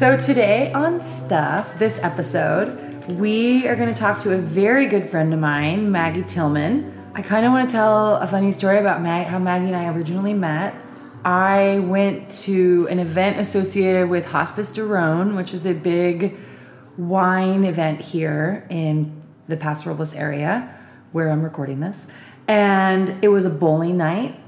So, today on Stuff, this episode, we are going to talk to a very good friend of mine, Maggie Tillman. I kind of want to tell a funny story about Mag- how Maggie and I originally met. I went to an event associated with Hospice du Rhone, which is a big wine event here in the Paso Robles area where I'm recording this. And it was a bowling night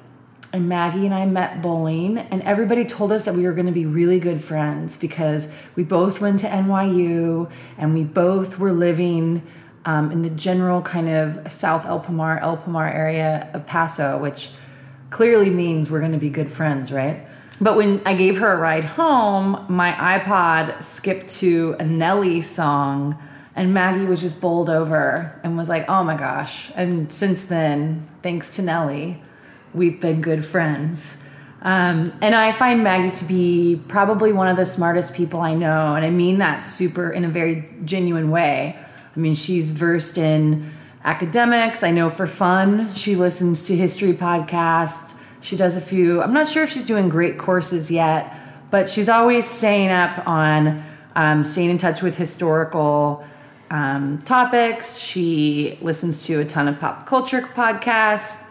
and Maggie and I met bowling, and everybody told us that we were going to be really good friends because we both went to NYU and we both were living um, in the general kind of South El Pomar, El Pomar area of Paso, which clearly means we're going to be good friends, right? But when I gave her a ride home, my iPod skipped to a Nelly song, and Maggie was just bowled over and was like, oh my gosh. And since then, thanks to Nelly, we've been good friends. Um, and I find Maggie to be probably one of the smartest people I know. And I mean that super in a very genuine way. I mean, she's versed in academics. I know for fun, she listens to history podcasts. She does a few, I'm not sure if she's doing great courses yet, but she's always staying up on um, staying in touch with historical um, topics. She listens to a ton of pop culture podcasts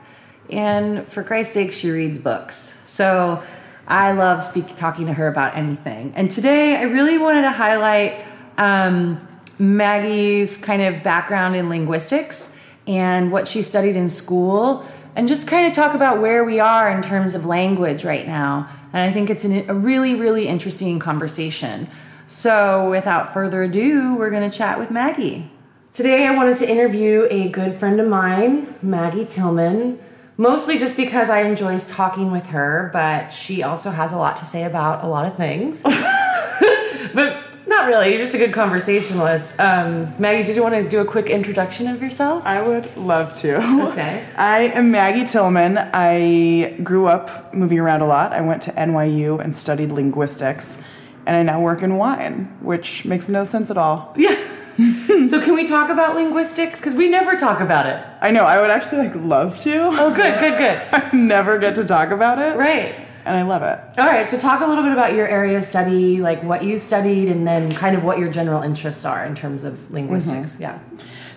and for Christ's sake, she reads books. So I love speak talking to her about anything. And today, I really wanted to highlight um, Maggie's kind of background in linguistics and what she studied in school, and just kind of talk about where we are in terms of language right now. And I think it's an, a really, really interesting conversation. So, without further ado, we're going to chat with Maggie. Today, I wanted to interview a good friend of mine, Maggie Tillman mostly just because I enjoy talking with her, but she also has a lot to say about a lot of things. but not really, you're just a good conversationalist. Um, Maggie, did you want to do a quick introduction of yourself? I would love to. Okay. I am Maggie Tillman. I grew up moving around a lot. I went to NYU and studied linguistics, and I now work in wine, which makes no sense at all. Yeah. so can we talk about linguistics? Because we never talk about it. I know. I would actually like love to. Oh, good, good, good. I never get to talk about it. Right. And I love it. All right. So talk a little bit about your area of study, like what you studied, and then kind of what your general interests are in terms of linguistics. Mm-hmm. Yeah.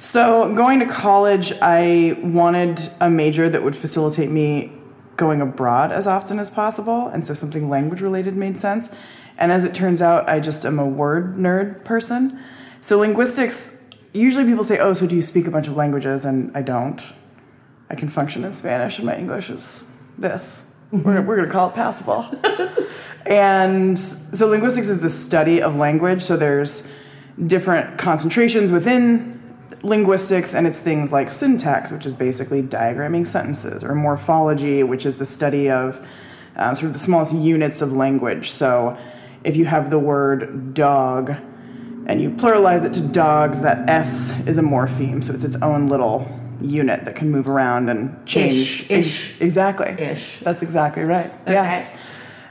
So going to college, I wanted a major that would facilitate me going abroad as often as possible, and so something language related made sense. And as it turns out, I just am a word nerd person. So linguistics, usually people say, "Oh, so do you speak a bunch of languages?" And I don't. I can function in Spanish, and my English is this. we're, we're going to call it passable. and so linguistics is the study of language. So there's different concentrations within linguistics, and it's things like syntax, which is basically diagramming sentences, or morphology, which is the study of um, sort of the smallest units of language. So if you have the word dog and you pluralize it to dogs, that S is a morpheme, so it's its own little unit that can move around and change. Ish. Ish. Exactly. Ish. That's exactly right. Okay. Yeah.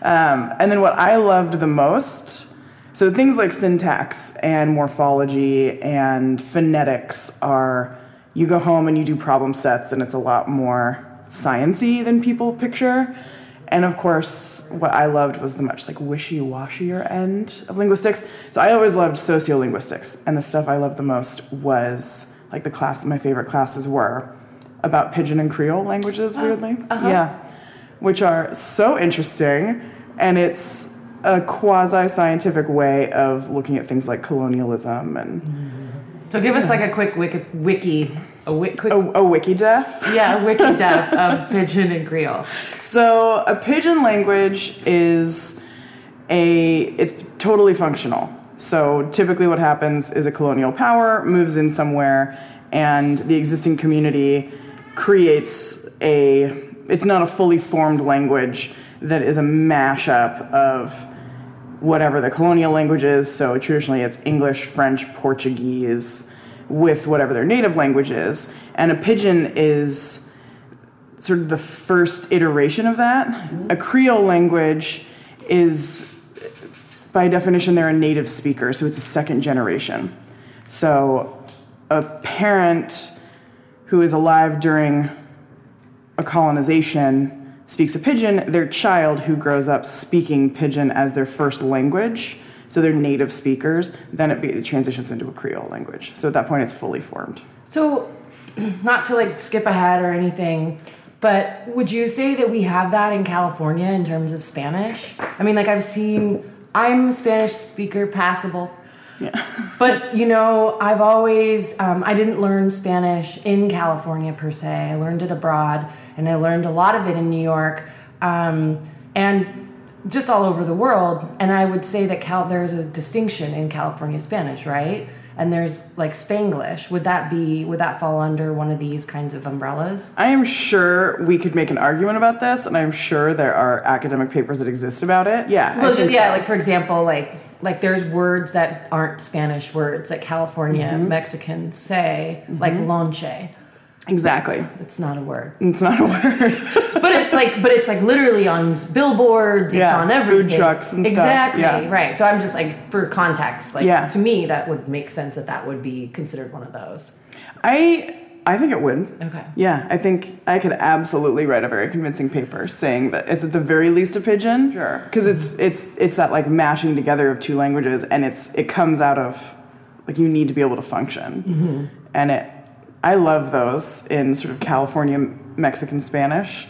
Um, and then what I loved the most, so things like syntax and morphology and phonetics are, you go home and you do problem sets, and it's a lot more sciency than people picture. And of course, what I loved was the much like wishy-washier end of linguistics. So I always loved sociolinguistics, and the stuff I loved the most was like the class. My favorite classes were about Pidgin and Creole languages. Weirdly, uh-huh. yeah, which are so interesting, and it's a quasi-scientific way of looking at things like colonialism and. So give us like a quick wiki, wiki a, wi- quick, A, a Wikidef? yeah, a wiki def of Pidgin and Creole. So a pidgin language is a it's totally functional. So typically what happens is a colonial power moves in somewhere and the existing community creates a it's not a fully formed language that is a mashup of whatever the colonial language is. So traditionally it's English, French, Portuguese with whatever their native language is. And a pidgin is sort of the first iteration of that. A Creole language is, by definition, they're a native speaker, so it's a second generation. So a parent who is alive during a colonization speaks a pidgin, their child who grows up speaking pidgin as their first language so they're native speakers, then it, be, it transitions into a Creole language. So at that point, it's fully formed. So, not to like skip ahead or anything, but would you say that we have that in California in terms of Spanish? I mean, like I've seen, I'm a Spanish speaker, passable. Yeah. But you know, I've always, um, I didn't learn Spanish in California per se. I learned it abroad, and I learned a lot of it in New York, um, and just all over the world. And I would say that Cal, there's a distinction in California Spanish, right? And there's like Spanglish. Would that be? Would that fall under one of these kinds of umbrellas? I am sure we could make an argument about this, and I'm sure there are academic papers that exist about it. Yeah. Well, think yeah, so. like for example, like like there's words that aren't Spanish words that California Mm-hmm. Mexicans say, like lonche. Exactly. It's not a word. It's not a word. but it's like but it's like literally on billboards it's Yeah, on food everything trucks and stuff, exactly yeah. right so i'm just like for context like Yeah. to me that would make sense that that would be considered one of those I I think it would. okay Yeah, I think I could absolutely write a very convincing paper saying that it's at the very least a pidgin. Sure. Because it's it's it's that like mashing together of two languages, and it's it comes out of like you need to be able to function, Mm-hmm. and it. I love those in sort of California Mexican Spanish.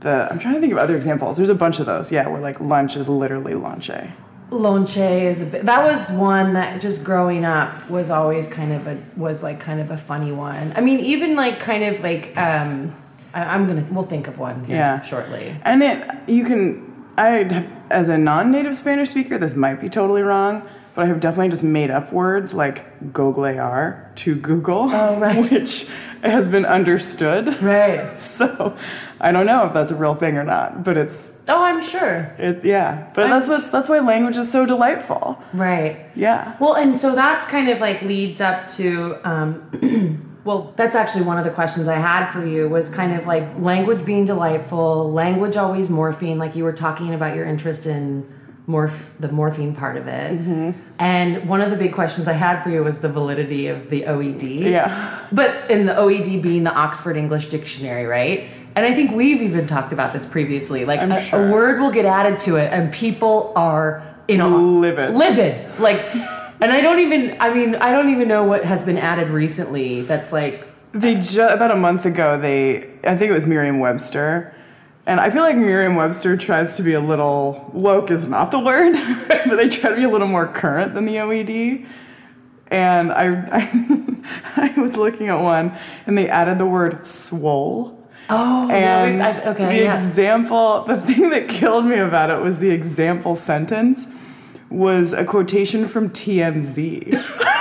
The I'm trying to think of other examples. There's a bunch of those. Yeah, where like lunch is literally lonche. lonche is a bit that was one that just growing up was always kind of a was like kind of a funny one i mean even like kind of like um I, i'm gonna we'll think of one here Yeah. shortly And it, you can, I, as a non-native Spanish speaker, this might be totally wrong, but I have definitely just made up words like googlear to Google, Oh, right. which has been understood. right So I don't know if that's a real thing or not, but it's, oh i'm sure it, yeah. But that's what's, that's why language is so delightful. right Yeah. Well, and so that's kind of like leads up to, um, well, that's actually one of the questions I had for you was kind of like language being delightful, language always morphine, like you were talking about your interest in morph, the morpheme part of it. Mm-hmm. And one of the big questions I had for you was the validity of the OED. Yeah. But in the OED being the Oxford English Dictionary, right? And I think we've even talked about this previously. Like a, sure. a word will get added to it, and people are you know Livid. livid. Like, and I don't even. I mean, I don't even know what has been added recently. That's like, They just about a month ago they I think it was Merriam-Webster. And I feel like Merriam-Webster tries to be a little woke is not the word, but they try to be a little more current than the OED. And I, I I was looking at one and they added the word swole. oh, And I- okay, the yeah. example, the thing that killed me about it was the example sentence was a quotation from TMZ.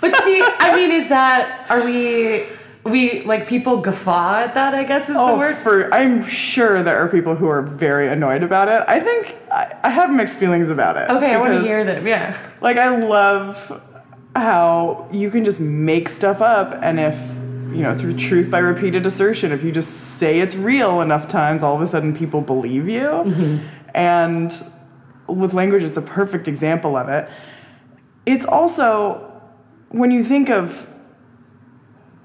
But see, I mean, is that are we? We like people guffaw at that. I guess is the Oh, word. for I'm sure there are people who are very annoyed about it. I think I, I have mixed feelings about it. Okay, I want to hear them. Yeah. Like I love how you can just make stuff up, and if you know, sort of truth by repeated assertion. If you just say it's real enough times, all of a sudden people believe you. Mm-hmm. And with language, it's a perfect example of it. It's also when you think of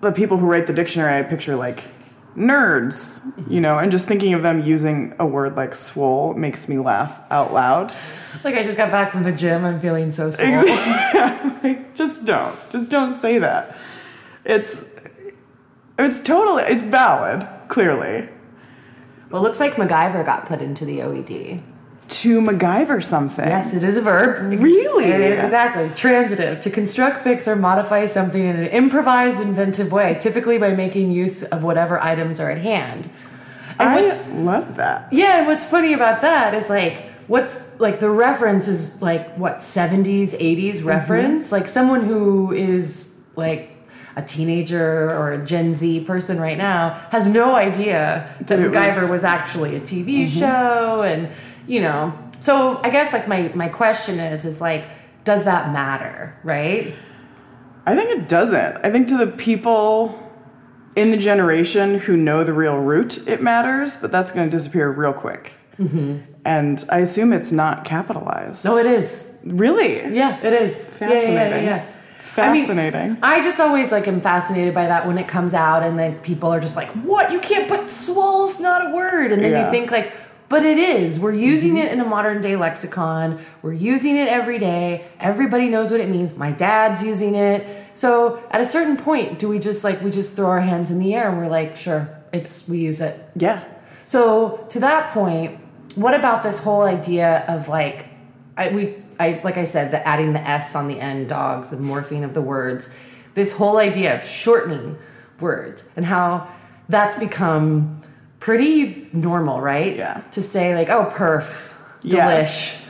the people who write the dictionary, I picture like nerds, you know, and just thinking of them using a word like swole makes me laugh out loud. Like I just got back from the gym. I'm feeling so swole. like, just don't. Just don't say that. It's it's totally it's valid, clearly. well, it looks like MacGyver got put into the OED. To MacGyver something. Yes, it is a verb. Really? It is exactly transitive to construct, fix, or modify something in an improvised, inventive way, typically by making use of whatever items are at hand. And I love that. yeah, and what's funny about that is like what's like the reference is like what 70s, 80s Mm-hmm. reference. Like someone who is like a teenager or a Gen Z person right now has no idea that That MacGyver was- Mm-hmm. was actually a TV show and you know. So I guess like my my question is is like does that matter, right? I think it doesn't. I think to the people in the generation who know the real root, it matters, but that's going to disappear real quick. Mm-hmm. And I assume it's not capitalized. No, it is. really? Yeah, it is. Yeah, yeah, yeah, Fascinating. yeah. Fascinating. I, mean, I just always like am fascinated by that when it comes out, and then people are just like, "What? You can't put swole's not a word," and then you think like, But it is. We're using mm-hmm. it in a modern day lexicon. We're using it every day. Everybody knows what it means. My dad's using it. So at a certain point, do we just like we just throw our hands in the air and we're like, sure, it's we use it. Yeah. So to that point, what about this whole idea of like, I we I like I said, the adding the s on the end, dogs, the morpheme of the words, this whole idea of shortening words and how that's become pretty normal, right? Yeah. To say like, oh, perf, delish. Yes.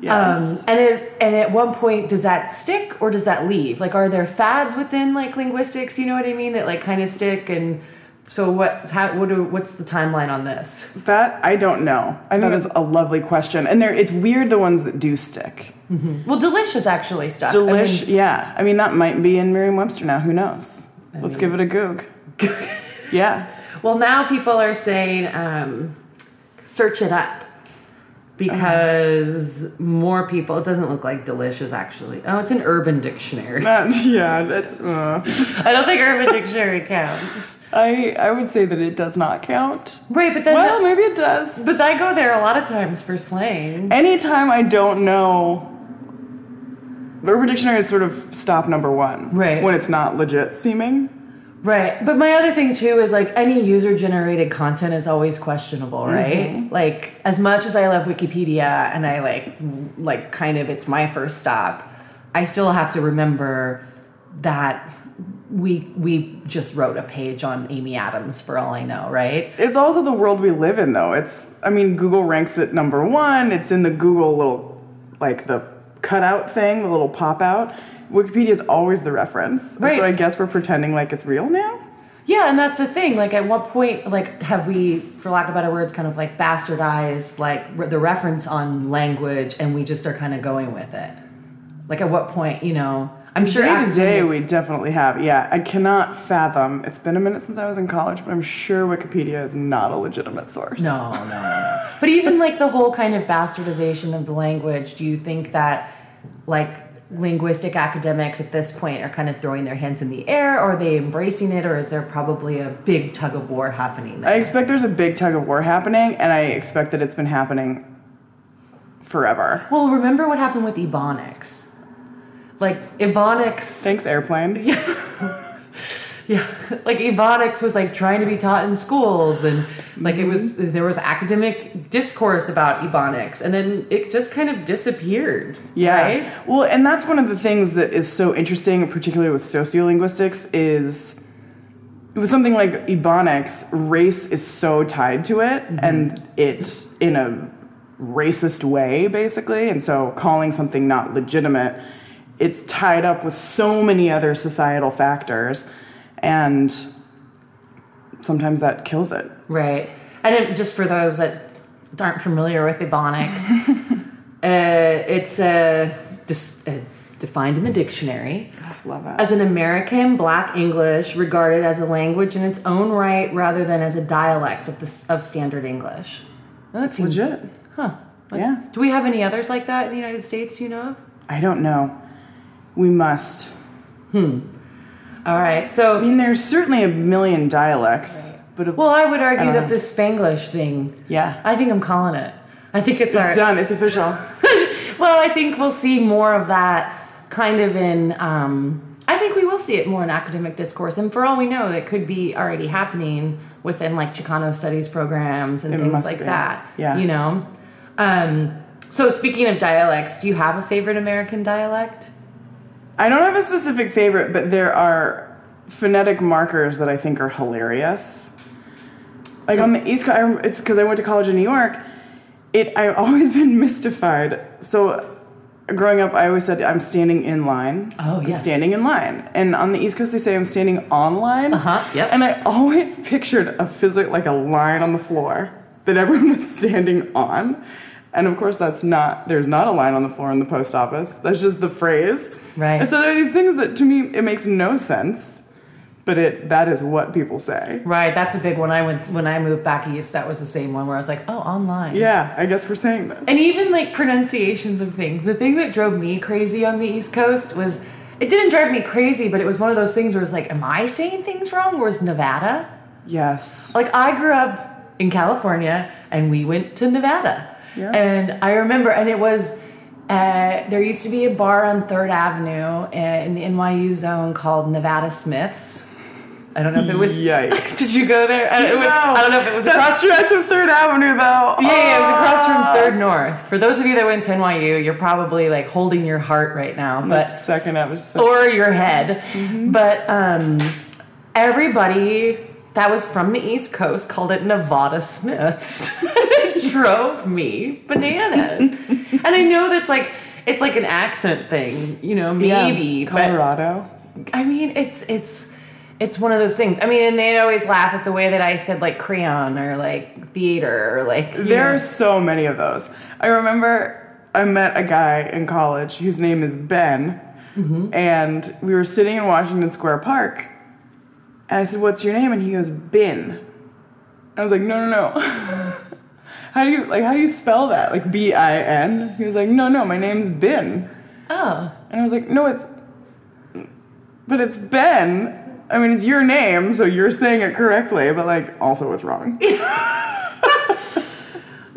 Yes. Um, and it, and at one point, does that stick or does that leave? Like, are there fads within like linguistics? You know what I mean? That like kind of stick. And so, what? How? What? Do, what's the timeline on this? that I don't know. I think that's a lovely question, and there it's weird the ones that do stick. Well, delicious actually stuck. I mean, yeah. I mean that might be in Merriam-Webster now. Who knows? Let's give it a goog. yeah. Well, now people are saying um, search it up because more people. It doesn't look like delicious actually. Oh, it's an Urban Dictionary. That- yeah. That's. Uh, I don't think Urban Dictionary counts. I I would say that it does not count. Right, but then. Well, maybe it does. but I go there a lot of times for slang. Anytime I don't know, the Urban Dictionary is sort of stop number one. Right. When it's not legit seeming. Right. But my other thing too is like any user generated content is always questionable, mm-hmm. right? Like as much as I love Wikipedia and I like like kind of it's my first stop, I still have to remember that we we just wrote a page on Amy Adams for all I know, right? It's also the world we live in, though. It's, I mean, Google ranks it number one. It's in the Google little, like the cutout thing, the little pop out. Wikipedia is always the reference. Right. so I guess we're pretending like it's real now. Yeah, and that's the thing. Like, at what point, like, have we, for lack of better words, kind of like bastardized like re- the reference on language, and we just are kind of going with it? Like, at what point, you know? I'm sure day to day, we definitely have. Yeah, I cannot fathom. It's been a minute since I was in college, but I'm sure Wikipedia is not a legitimate source. No, no, no, no. But even like the whole kind of bastardization of the language, do you think that like linguistic academics at this point are kind of throwing their hands in the air, or are they embracing it, or is there probably a big tug of war happening there? I expect there's a big tug of war happening, and I expect that it's been happening forever. well, remember what happened with Ebonics? Like Ebonics, Thanks, airplane. yeah, like Ebonics was like trying to be taught in schools, and like it was mm-hmm. there was academic discourse about Ebonics, and then it just kind of disappeared. Yeah. right? Well, and that's one of the things that is so interesting, particularly with sociolinguistics, is with something like Ebonics, race is so tied to it, mm-hmm. and it in a racist way, basically. And so calling something not legitimate, it's tied up with so many other societal factors, and sometimes that kills it. Right. And it, just for those that aren't familiar with Ebonics, uh, it's uh, dis- uh, defined in the dictionary Love it. as an American Black English regarded as a language in its own right rather than as a dialect of, the, of Standard English. Well, that seems Legit. Huh. Like, Yeah. Do we have any others like that in the United States? Do you know of? I don't know. We must. All right. So I mean, there's certainly a million dialects, but well, I would argue don't that know. this Spanglish thing, yeah, I think I'm calling it. I think it's, our. done. It's official. Well, I think we'll see more of that kind of in. Um, I think we will see it more in academic discourse, and for all we know, it could be already happening within like Chicano studies programs and It things like be. that. Yeah. you know. Um, so speaking of dialects, do you have a favorite American dialect? I don't have a specific favorite, but there are phonetic markers that I think are hilarious. Like So- on the East Coast, I it's because I went to college in New York. It I've always been mystified. So growing up, I always said I'm standing in line. Oh, I'm standing in line. And on the East Coast, they say I'm standing on line. Uh-huh, yep. And I always pictured a physic like a line on the floor that everyone was standing on. And of course, that's not. There's not a line on the floor in the post office. That's just the phrase. Right. And so there are these things that to me it makes no sense, but it that is what people say. Right, that's a big one. I went when I moved back east. That was the same one where I was like, "Oh, online." Yeah, I guess we're saying this. And even like pronunciations of things. The thing that drove me crazy on the East Coast was it didn't drive me crazy, but it was one of those things where it's like, am I saying things wrong? Whereas Nevada? Yes. Like I grew up in California, and we went to Nevada. Yeah. And I remember, and it was. Uh, there used to be a bar on Third Avenue uh, in the NYU zone called Nevada Smiths. I don't know if it was. Yikes. Did you go there? I, it was- I don't know if it was that across. stretch of Third Avenue though. Yeah, yeah, it was across from Ah. Third North. For those of you that went to NYU, you're probably like holding your heart right now, The but second episode. or your head. But um, everybody that was from the East Coast called it Nevada Smiths. it drove me bananas. and I know that's like it's like an accent thing, you know, maybe, but Colorado. I mean, it's it's it's one of those things. I mean, and they'd always laugh at the way that I said like crayon or like theater or like There know. are so many of those. I remember I met a guy in college whose name is Ben, Mm-hmm. and we were sitting in Washington Square Park, and I said, "What's your name?" And he goes, "Bin." I was like, "No, no, no." how do you like? How do you spell that? Like B I N? He was like, "No, no, my name's Bin." oh. And I was like, "No, it's, but it's Ben." I mean, it's your name, so you're saying it correctly, but like, also it's wrong.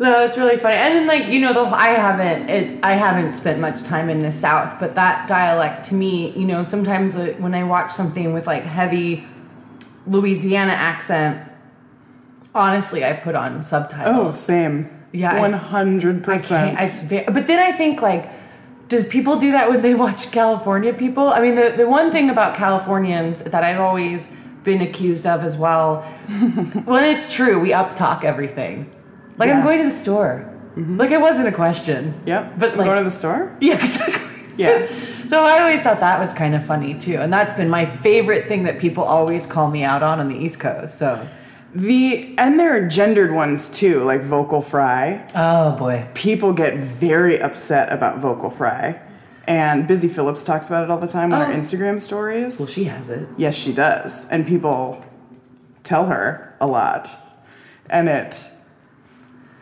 No, it's really funny. And then like, you know, the I haven't it, I haven't spent much time in the South, but that dialect to me, you know, sometimes when I watch something with like heavy Louisiana accent, honestly, I put on subtitles. Oh, same. Yeah, one hundred I percent. can't. It's ve- but then I think like, does people do that when they watch California people? I mean, the the one thing about Californians that I've always been accused of as well, when it's true, we up talk everything. Like I'm going to the store. Mm-hmm. Like it wasn't a question. Yep. But like, going to the store. yeah, exactly. Yeah. So I always thought that was kind of funny too, and that's been my favorite thing that people always call me out on on the East Coast. So, The and there are gendered ones too, like vocal fry. oh boy, People get very upset about vocal fry, and Busy Phillips talks about it all the time on her Oh. Instagram stories. well she has it. yes, she does, and people tell her a lot, and it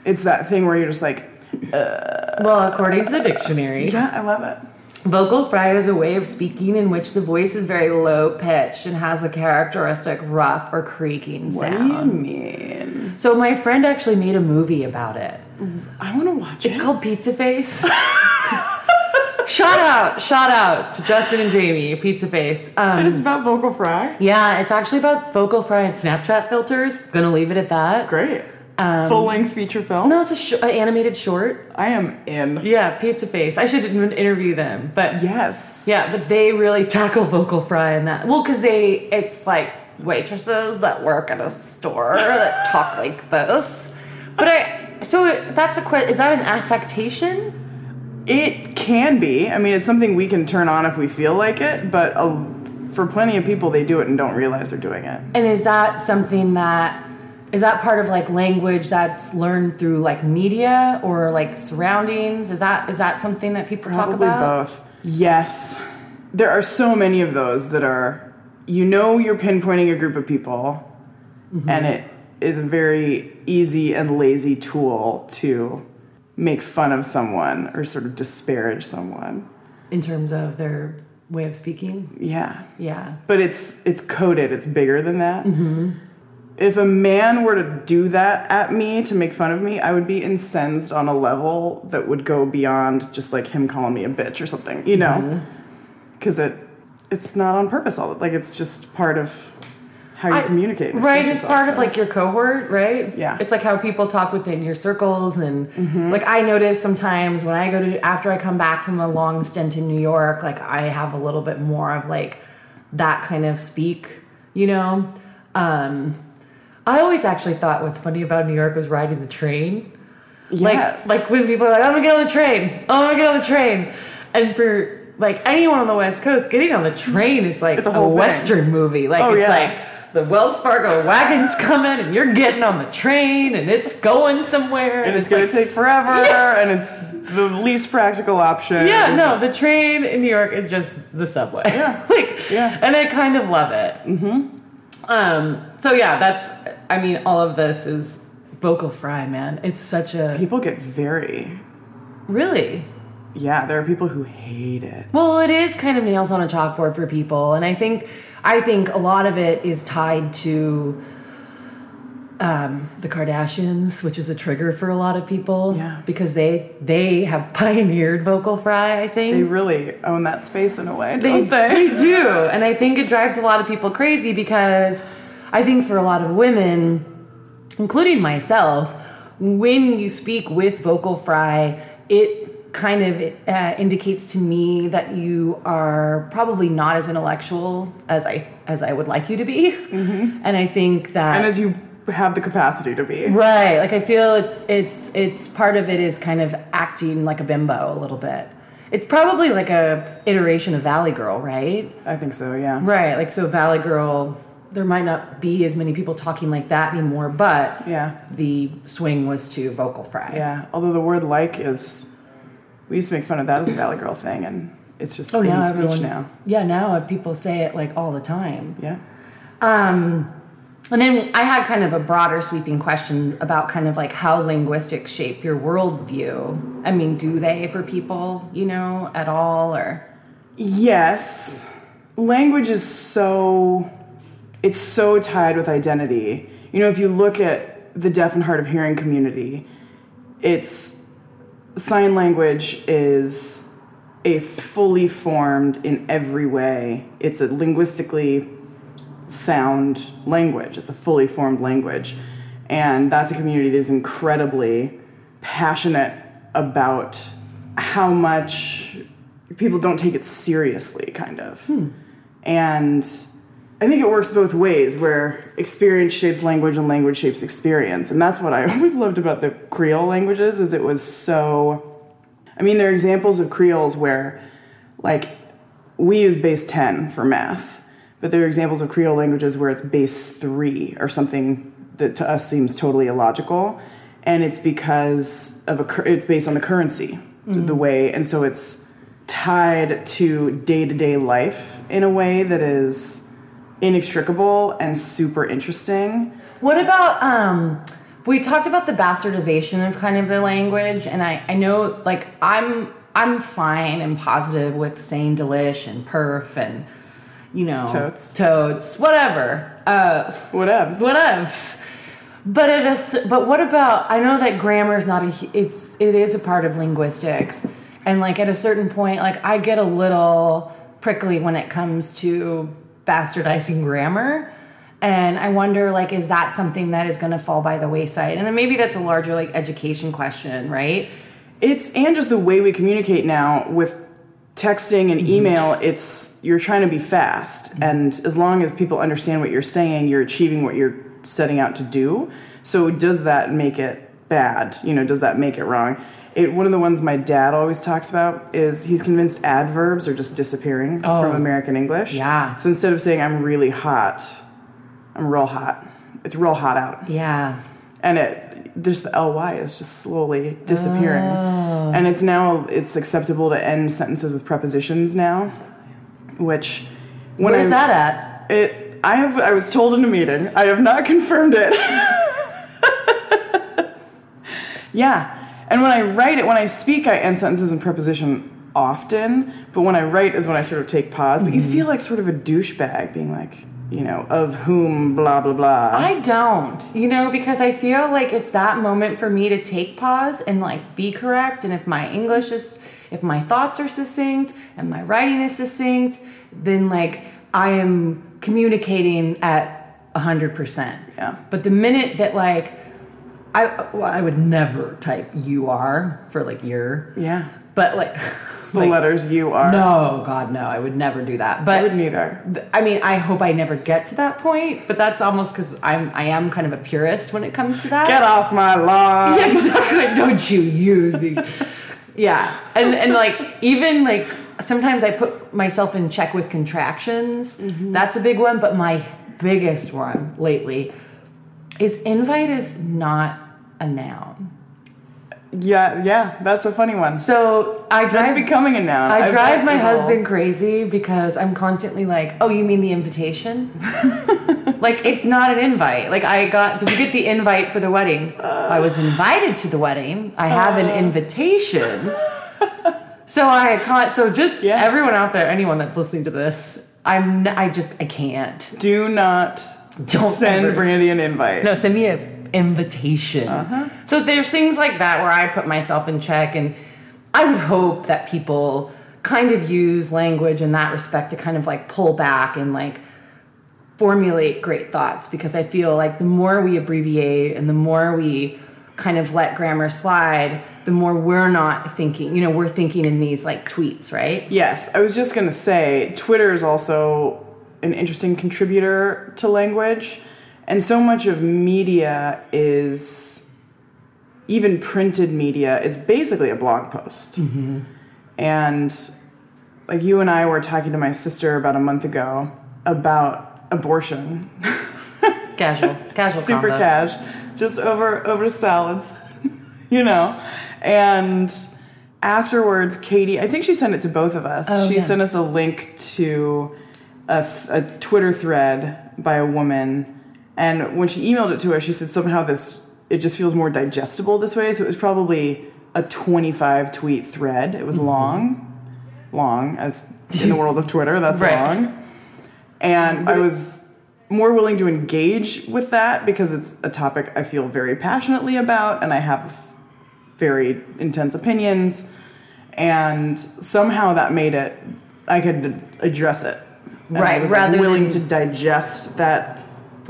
it's that thing where you're just like, uh. Well, according to the dictionary, yeah, I love it. Vocal fry is a way of speaking in which the voice is very low pitched and has a characteristic rough or creaking sound. What do you mean? So my friend actually made a movie about it. I want to watch it. It's called Pizza Face. shout out, shout out to Justin and Jamie, Pizza Face. Um, And it's about vocal fry. yeah, it's actually about vocal fry and Snapchat filters. Gonna leave it at that. Great. Um, Full length feature film. No, it's a sh- an animated short. I am in. Yeah, Pizza Face. I should interview them, but Yes. Yeah, but they really tackle vocal fry in that. Well, because they, it's like waitresses that work at a store that talk like this. But I, so that's a que- Is that an affectation? It can be. I mean, it's something we can turn on if we feel like it, but uh, for plenty of people, they do it and don't realize they're doing it. And is that something that is that part of like language that's learned through like media or like surroundings? Is that is that something that people talk Probably about? both. Yes. There are so many of those that are, you know, you're pinpointing a group of people, Mm-hmm. and it is a very easy and lazy tool to make fun of someone or sort of disparage someone. In terms of their way of speaking? Yeah. Yeah. but it's it's coded it's bigger than that if a man were to do that at me to make fun of me i would be incensed on a level that would go beyond just like him calling me a bitch or something you know? Because it it's not on purpose all like it's just part of how you I- communicate right it's part of like your cohort right? Yeah. it's like how people talk within your circles and like i notice sometimes when i go to after i come back from a long stint in new york like i have a little bit more of like that kind of speak you know? Um i always actually thought what's funny about new york was riding the train. Like yes. like when people are like i'm gonna get on the train. I'm gonna get on the train. And for like anyone on the west coast getting on the train is like It's a a, western movie. Like Oh, it's yeah. like the Wells Fargo wagon's coming and you're getting on the train and it's going somewhere and it's gonna like, take forever and it's the least practical option. Yeah no the train in New York is just the subway. Yeah. like Yeah. and I kind of love it. Mm-hmm um so yeah that's I mean all of this is vocal fry man. It's such a people get very really? Yeah there are people who hate it. Well, it is kind of nails on a chalkboard for people, and I think I think a lot of it is tied to um, the Kardashians, which is a trigger for a lot of people. Yeah. Because they they have pioneered vocal fry, I think. They really own that space in a way, They, don't they? they do. And I think it drives a lot of people crazy because I think for a lot of women, including myself, when you speak with vocal fry, it kind of uh, indicates to me that you are probably not as intellectual as I as I would like you to be. And I think that And as you have the capacity to be. Right. Like I feel it's it's it's part of it is kind of acting like a bimbo a little bit. It's probably like a iteration of Valley Girl, right? I think so, yeah. Right. Like so Valley Girl there might not be as many people talking like that anymore, but Yeah. the swing was to vocal fry. Yeah. Although the word like is we used to make fun of that as a Valley Girl thing and it's just Oh, speech everyone. now. Yeah, now people say it like all the time. Yeah. Um, and then I had kind of a broader sweeping question about kind of like how linguistics shape your worldview. I mean, do they for people, you know, at all or? Yes. Language is so it's so tied with identity. You know, if you look at the deaf and hard of hearing community, it's sign language is a fully formed in every way. It's a linguistically sound language. It's a fully formed language. And that's a community that is incredibly passionate about how much people don't take it seriously, kind of. Hmm. And I think it works both ways, where experience shapes language and language shapes experience. And that's what I always loved about the Creole languages is it was so I mean, there are examples of Creoles where, like, we use base 10 for math, but there are examples of Creole languages where it's base 3 or something that to us seems totally illogical. And it's because of a, it's based on the currency, the way, and so it's tied to day to day life in a way that is inextricable and super interesting. What about um we talked about the bastardization of kind of the language and I I know like I'm I'm fine and positive with saying delish and perf and you know Totes. totes whatever. Uh Whatevs. whatevs. But it is but what about I know that grammar is not a it's it is a part of linguistics. And like at a certain point like I get a little prickly when it comes to bastardizing grammar. And I wonder like is that something that is going to fall by the wayside? And then maybe that's a larger like education question right? It's and just the way we communicate now with texting and mm-hmm. email, it's you're trying to be fast. Mm-hmm. And as long as people understand what you're saying, you're achieving what you're setting out to do. So does that make it bad? You know, does that make it wrong? It, one of the ones my dad always talks about is he's convinced adverbs are just disappearing Oh. from American English. Yeah. So instead of saying I'm really hot, I'm real hot. It's real hot out yeah and it just the ly is just slowly disappearing. Oh. and it's now it's acceptable to end sentences with prepositions now which when where's I, that at? It i have i was told in a meeting. I have not confirmed it. Yeah. And when i write it when i speak i end sentences in preposition often but when i write is when i sort of take pause. But you Mm-hmm. feel like sort of a douchebag being like you know of whom blah blah blah I don't, you know, because I feel like it's that moment for me to take pause and like be correct. And if my English is, if my thoughts are succinct and my writing is succinct, then like I am communicating at a hundred percent. Yeah. But the minute that like I, well, I would never type "you are" for like "your," yeah but like, the like, letters you are No, God, no, I would never do that. But I wouldn't either. Th- I mean, I hope I never get to that point, but that's almost because I'm I am kind of a purist when it comes to that. Get off my lawn. Yeah, exactly. Don't you use it. Yeah, and and like even like sometimes I put myself in check with contractions. Mm-hmm. That's a big one, but my biggest one lately is invite is not a noun. Yeah, yeah, that's a funny one. So I That's drive becoming a noun. I I've drive my husband crazy because I'm constantly like, "Oh, you mean the invitation?" like it's not an invite. Like I got, did you get the invite for the wedding? I was invited to the wedding. I have an uh. invitation. so I can't. So just Yeah. everyone out there, anyone that's listening to this, I'm. I just I can't. Do not Don't send ever- Brandy an invite. No, send me an invitation. Uh-huh. So there's things like that where I put myself in check, and I would hope that people kind of use language in that respect to kind of like pull back and like formulate great thoughts because I feel like the more we abbreviate and the more we kind of let grammar slide, the more we're not thinking, you know, we're thinking in these like tweets, right? Yes, I was just gonna say Twitter is also an interesting contributor to language, and so much of media is even printed media. It's basically a blog post, mm-hmm. and like you and I were talking to my sister about a month ago about abortion, Casual, casual super combo. cash, just over over salads, you know, and afterwards, Katie, I think she sent it to both of us. Oh, she yeah. sent us a link to a, th- a Twitter thread by a woman, and when she emailed it to us, she said somehow this it just feels more digestible this way. So it was probably a 25 tweet thread. It was Mm-hmm. long, long as in the world of Twitter, that's Right. long. And I was more willing to engage with that because it's a topic I feel very passionately about and I have very intense opinions. And somehow that made it, I could address it. And I Right, was like, willing than- to digest that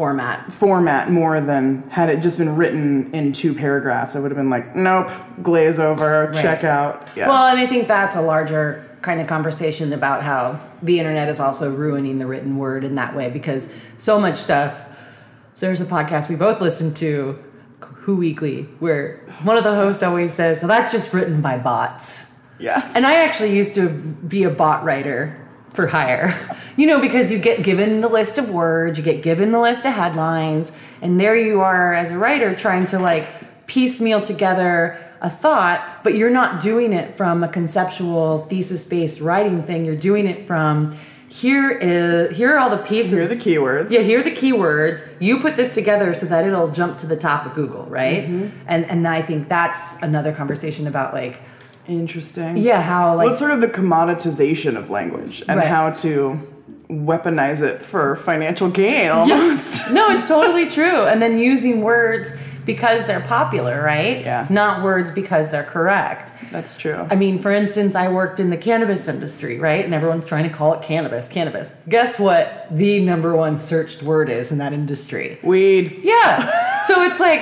Format. format more than had it just been written in two paragraphs. I would have been like, nope, glaze over, Right. check out. Yeah. Well, and I think that's a larger kind of conversation about how the internet is also ruining the written word in that way because so much stuff. There's a podcast we both listen to, Who Weekly, where one of the hosts always says, "So that's just written by bots." yes. And I actually used to be a bot writer for hire. You know, because you get given the list of words, you get given the list of headlines, and there you are as a writer trying to like piecemeal together a thought, but you're not doing it from a conceptual thesis based writing thing. You're doing it from here is here are all the pieces. Here are the keywords. Yeah, here are the keywords. You put this together so that it'll jump to the top of Google, right? Mm-hmm. And and I think that's another conversation about like Interesting. yeah, how like Well, sort of the commoditization of language and Right. how to weaponize it for financial gain almost. no, it's totally true. And then using words because they're popular, right? Yeah. Not words because they're correct. That's true. I mean, for instance, I worked in the cannabis industry, right? And everyone's trying to call it cannabis, cannabis. Guess what the number one searched word is in that industry? Weed. Yeah. so it's like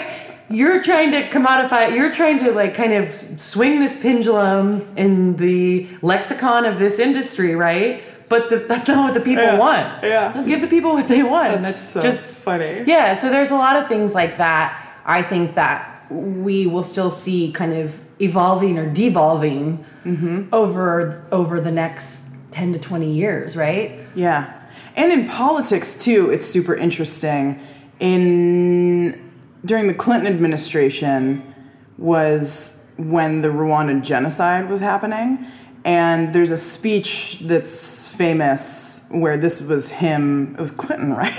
you're trying to commodify, you're trying to like kind of swing this pendulum in the lexicon of this industry, right? But the, that's not what the people Yeah. want. Yeah. Give the people what they want. That's that's so just funny. Yeah. So there's a lot of things like that. I think that we will still see kind of evolving or devolving Mm-hmm. over over the next 10 to 20 years, right? Yeah. And in politics too, it's super interesting. In during the Clinton administration was when the Rwandan genocide was happening. And there's a speech that's famous where this was him. It was Clinton, right?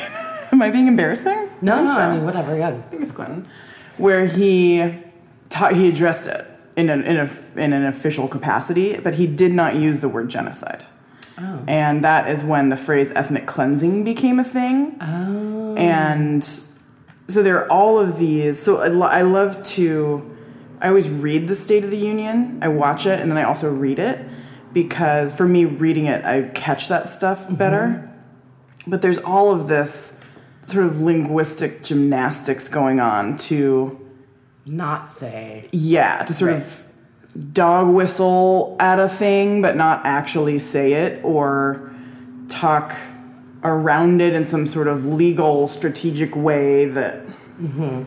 Am I being embarrassing? No, think no, so. I mean whatever, yeah. I think it's Clinton, where he ta- he addressed it in an in, a, in an official capacity, but he did not use the word genocide. Oh. And that is when the phrase ethnic cleansing became a thing. Oh. And so there are all of these. So I, lo- I love to, I always read the State of the Union. I watch it and then I also read it because for me, reading it, I catch that stuff mm-hmm. better. But there's all of this sort of linguistic gymnastics going on to, Not say. yeah, to sort of dog whistle at a thing but not actually say it or talk around it in some sort of legal strategic way that mm-hmm.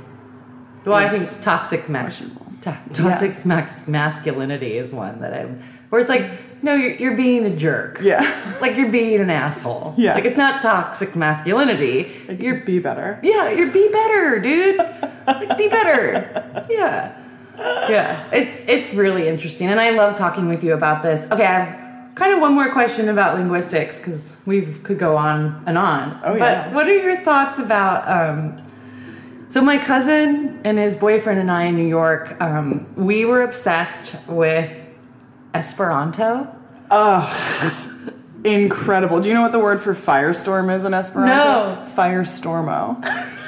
Well, I think toxic max, to- toxic max, masculinity is one that I'm where it's like, no, you're, you're being a jerk. yeah Like you're being an asshole. Yeah. Like it's not toxic masculinity. you're be better Yeah, you're be better, dude. like be better. Yeah. Yeah. It's it's really interesting. And I love talking with you about this. Okay, I have kind of one more question about linguistics because we could go on and on. Oh, yeah. but what are your thoughts about um so my cousin and his boyfriend and I in New York, um, we were obsessed with Esperanto. Oh, incredible. Do you know what the word for firestorm is in Esperanto? No. Firestormo.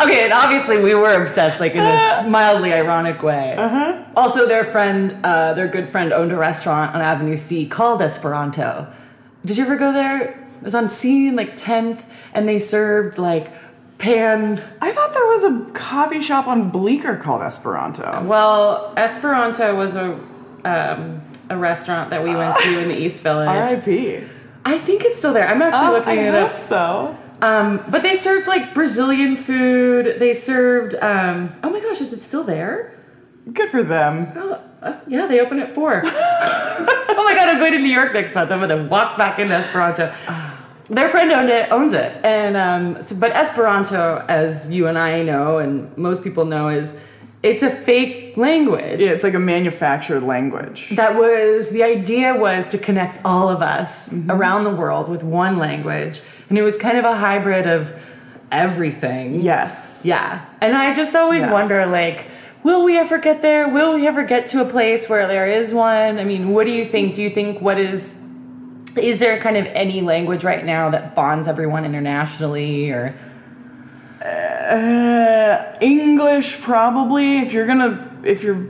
Okay, and obviously we were obsessed, like in a mildly ironic way. Uh-huh. Also, their friend, uh, their good friend, owned a restaurant on Avenue C called Esperanto. Did you ever go there? It was on C and like 10th, and they served like pan. I thought there was a coffee shop on Bleecker called Esperanto. Well, Esperanto was a um, a restaurant that we went to in the East Village. R.I.P. I think it's still there. I'm actually Oh, looking I it hope up. so. Um, but they served like Brazilian food. They served. Um, oh my gosh, is it still there? Good for them. Oh, uh, yeah, they open at four. oh my god, I'm going to New York next month. I'm going to walk back in Esperanto. Their friend owned it, owns it, and um, so, but Esperanto, as you and I know, and most people know, is it's a fake language. Yeah, it's like a manufactured language. That was the idea was to connect all of us Mm-hmm. around the world with one language, and it was kind of a hybrid of everything. Yes. Yeah. And I just always Yeah. wonder like will we ever get there? Will we ever get to a place where there is one? I mean, what do you think? Do you think what is is there kind of any language right now that bonds everyone internationally or Uh, English probably. If you're gonna, if you're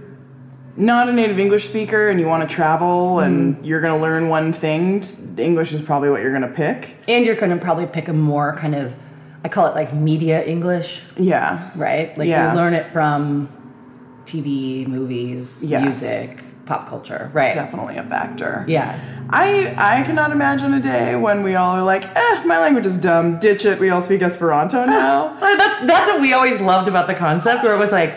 not a native English speaker and you want to travel and you're gonna learn one thing, English is probably what you're gonna pick. and you're going to probably pick a more kind of I call it like media English, Yeah. right? Like Yeah. you learn it from TV, movies, Yes. music, pop culture, right? Definitely a factor. Yeah. I I cannot imagine a day when we all are like, eh, my language is dumb. Ditch it. We all speak Esperanto now. That's that's what we always loved about the concept, where it was like,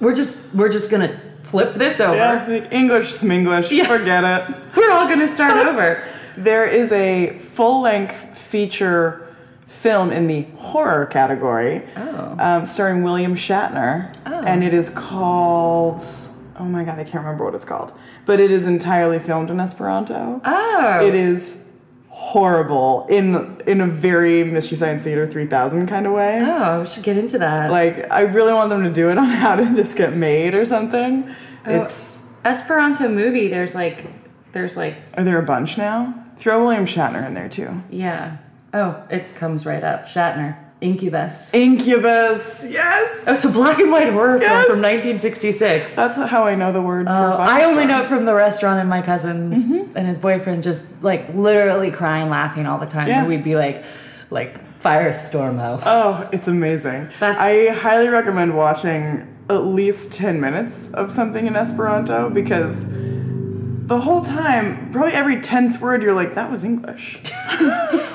we're just we're just gonna flip this over. yeah, like English, Sminglish. Yeah. Forget it. We're all gonna start over. There is a full length feature film in the horror category, Oh. um, starring William Shatner, and it is called. Oh my god, I can't remember what it's called, but it is entirely filmed in Esperanto. Oh. It is horrible in in a very Mystery Science Theater 3000 kind of way. Oh, we should get into that. Like I really want them to do it on How Did This Get Made or something. Oh. It's Esperanto movie. There's like, there's like, are there a bunch now? Throw William Shatner in there too. yeah. Oh, it comes right up. Shatner, Incubus. Incubus. Yes. Oh, it's a black and white horror Yes. film from 1966. That's how I know the word for Oh, I only know it from the restaurant and my cousins Mm-hmm. and his boyfriend just like literally crying, laughing all the time. Yeah. And we'd be like, like firestormo. Oh, it's amazing. That's- I highly recommend watching at least 10 minutes of something in Esperanto because the whole time, probably every 10th word, you're like, that was English.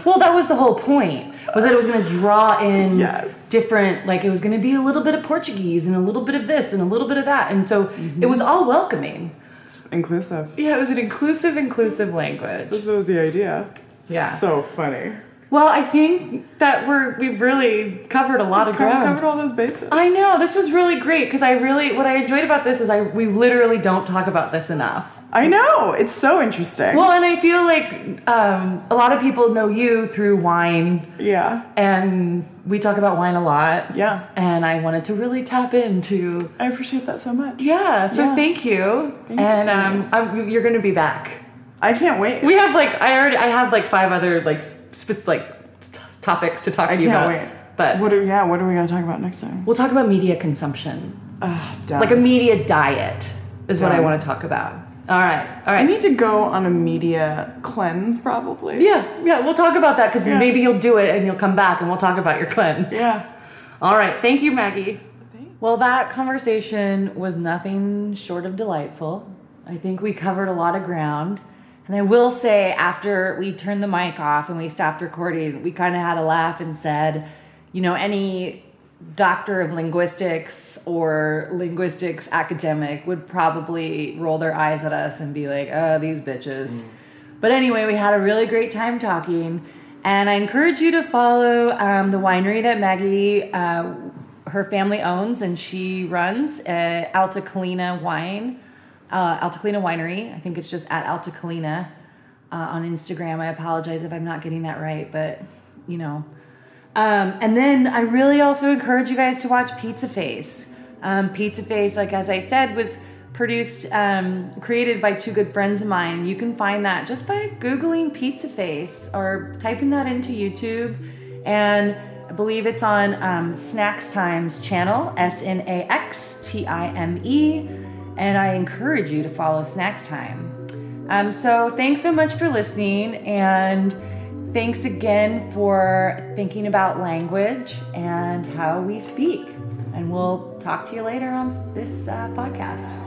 Well, that was the whole point. Was that it was going to draw in Yes. different, like it was going to be a little bit of Portuguese and a little bit of this and a little bit of that, and so Mm-hmm. it was all welcoming. Inclusive. Yeah, it was an inclusive, inclusive language. This was the idea. Yeah. So funny. Well, I think that we're we've really covered a lot of ground. covered all those bases. I know this was really great because I really what I enjoyed about this is I we literally don't talk about this enough. I know. It's so interesting. Well, and I feel like um, a lot of people know you through wine, yeah. and we talk about wine a lot. Yeah. And I wanted to really tap into I appreciate that so much. yeah. So Yeah. thank you, Thank you. and um, I'm, you're going to be back. I can't wait. We have like I already I have like five other like spec- like t- topics to talk I to you can't about, wait. but What are, yeah, what are we going to talk about next time? we'll talk about media consumption. Ah, done. like a media diet is what I want to talk about. All right, all I need to go on a media cleanse probably. yeah, yeah, we'll talk about that because Yeah. maybe you'll do it and you'll come back and we'll talk about your cleanse. Yeah. All right, thank you, Maggie. Thank- Well, that conversation was nothing short of delightful. I think we covered a lot of ground. And I will say, after we turned the mic off and we stopped recording, we kind of had a laugh and said, you know, any doctor of linguistics or linguistics academic would probably roll their eyes at us and be like, oh, these bitches. But anyway, we had a really great time talking. And I encourage you to follow um, the winery that Maggie, uh, her family owns and she runs, uh, Alta Colina Wine, uh, Alta Colina Winery. I think it's just at Alta Colina uh, on Instagram. I apologize if I'm not getting that right, but you know. Um, and then I really also encourage you guys to watch Pizza Face. Um, Pizza Face, like as I said, was produced, um, created by two good friends of mine. You can find that just by Googling Pizza Face or typing that into YouTube. And I believe it's on um, Snax Time's channel, S N A X T I M E. And I encourage you to follow Snax Time. Um, so thanks so much for listening. And thanks again for thinking about language and how we speak. And we'll talk to you later on this uh, podcast.